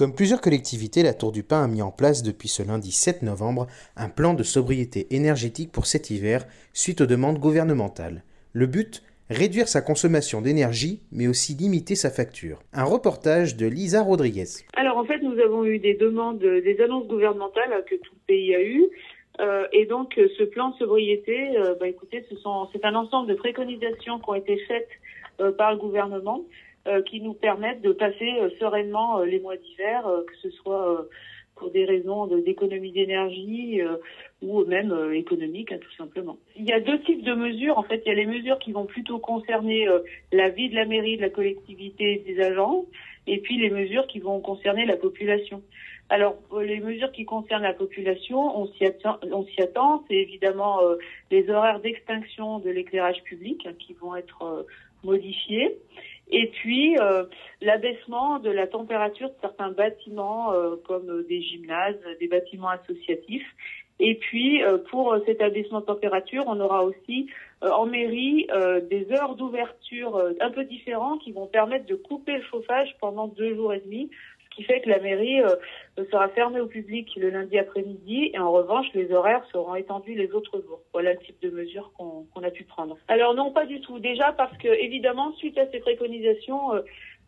Comme plusieurs collectivités, la Tour du Pin a mis en place depuis ce lundi 7 novembre un plan de sobriété énergétique pour cet hiver suite aux demandes gouvernementales. Le but Réduire sa consommation d'énergie, mais aussi limiter sa facture. Un reportage de Lisa Rodriguez. Alors en fait, nous avons eu des demandes, des annonces gouvernementales que tout le pays a eues. Euh, et donc ce plan de sobriété, euh, bah, écoutez, c'est un ensemble de préconisations qui ont été faites euh, par le gouvernement qui nous permettent de passer euh, sereinement les mois d'hiver, que ce soit pour des raisons d'économie d'énergie euh, ou même euh, économique, hein, tout simplement. Il y a deux types de mesures. En fait, il y a les mesures qui vont plutôt concerner euh, la vie de la mairie, de la collectivité, des agents, et puis les mesures qui vont concerner la population. Alors, pour les mesures qui concernent la population, on s'y attend, attend. C'est évidemment euh, les horaires d'extinction de l'éclairage public hein, qui vont être euh, modifiés. Et puis, euh, l'abaissement de la température de certains bâtiments, euh, comme euh, des gymnases, des bâtiments associatifs. Et puis, euh, pour euh, cet abaissement de température, on aura aussi euh, en mairie des heures d'ouverture un peu différentes qui vont permettre de couper le chauffage pendant deux jours et demi, ce qui fait que la mairie euh, sera fermée au public le lundi après-midi et en revanche, les horaires seront étendus les autres jours. Voilà le type de mesures qu'on qu'on a pu prendre. Alors non, pas du tout. Déjà parce que, évidemment, suite à ces préconisations, euh,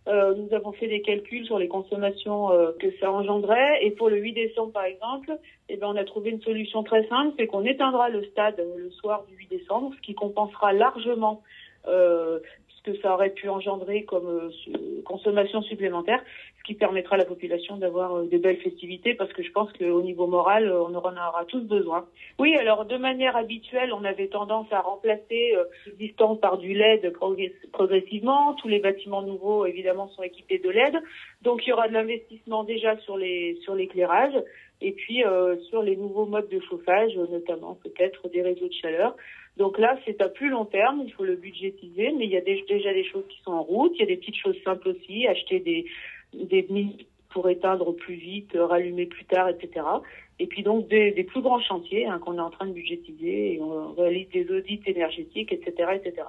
euh, nous avons fait des calculs sur les consommations euh, que ça engendrait. Et pour le 8 décembre, par exemple, eh ben, on a trouvé une solution très simple, c'est qu'on éteindra le stade le soir du 8 décembre, ce qui compensera largement euh, ce que ça aurait pu engendrer comme consommation supplémentaire, ce qui permettra à la population d'avoir euh, de belles festivités, parce que je pense qu'au niveau moral, euh, on en aura tous besoin. Oui, alors de manière habituelle, on avait tendance à remplacer euh, l'existant par du LED progress- progressivement. Tous les bâtiments nouveaux, évidemment, sont équipés de LED. Donc il y aura de l'investissement déjà sur les sur l'éclairage et puis euh, sur les nouveaux modes de chauffage, notamment peut-être des réseaux de chaleur. Donc là, c'est à plus long terme, il faut le budgétiser, mais il y a déjà des choses qui sont en route. Il y a des petites choses simples aussi, acheter des des mises pour éteindre plus vite, rallumer plus tard, etc. Et puis donc des, des plus grands chantiers hein, qu'on est en train de budgétiser et on réalise des audits énergétiques, etc., etc.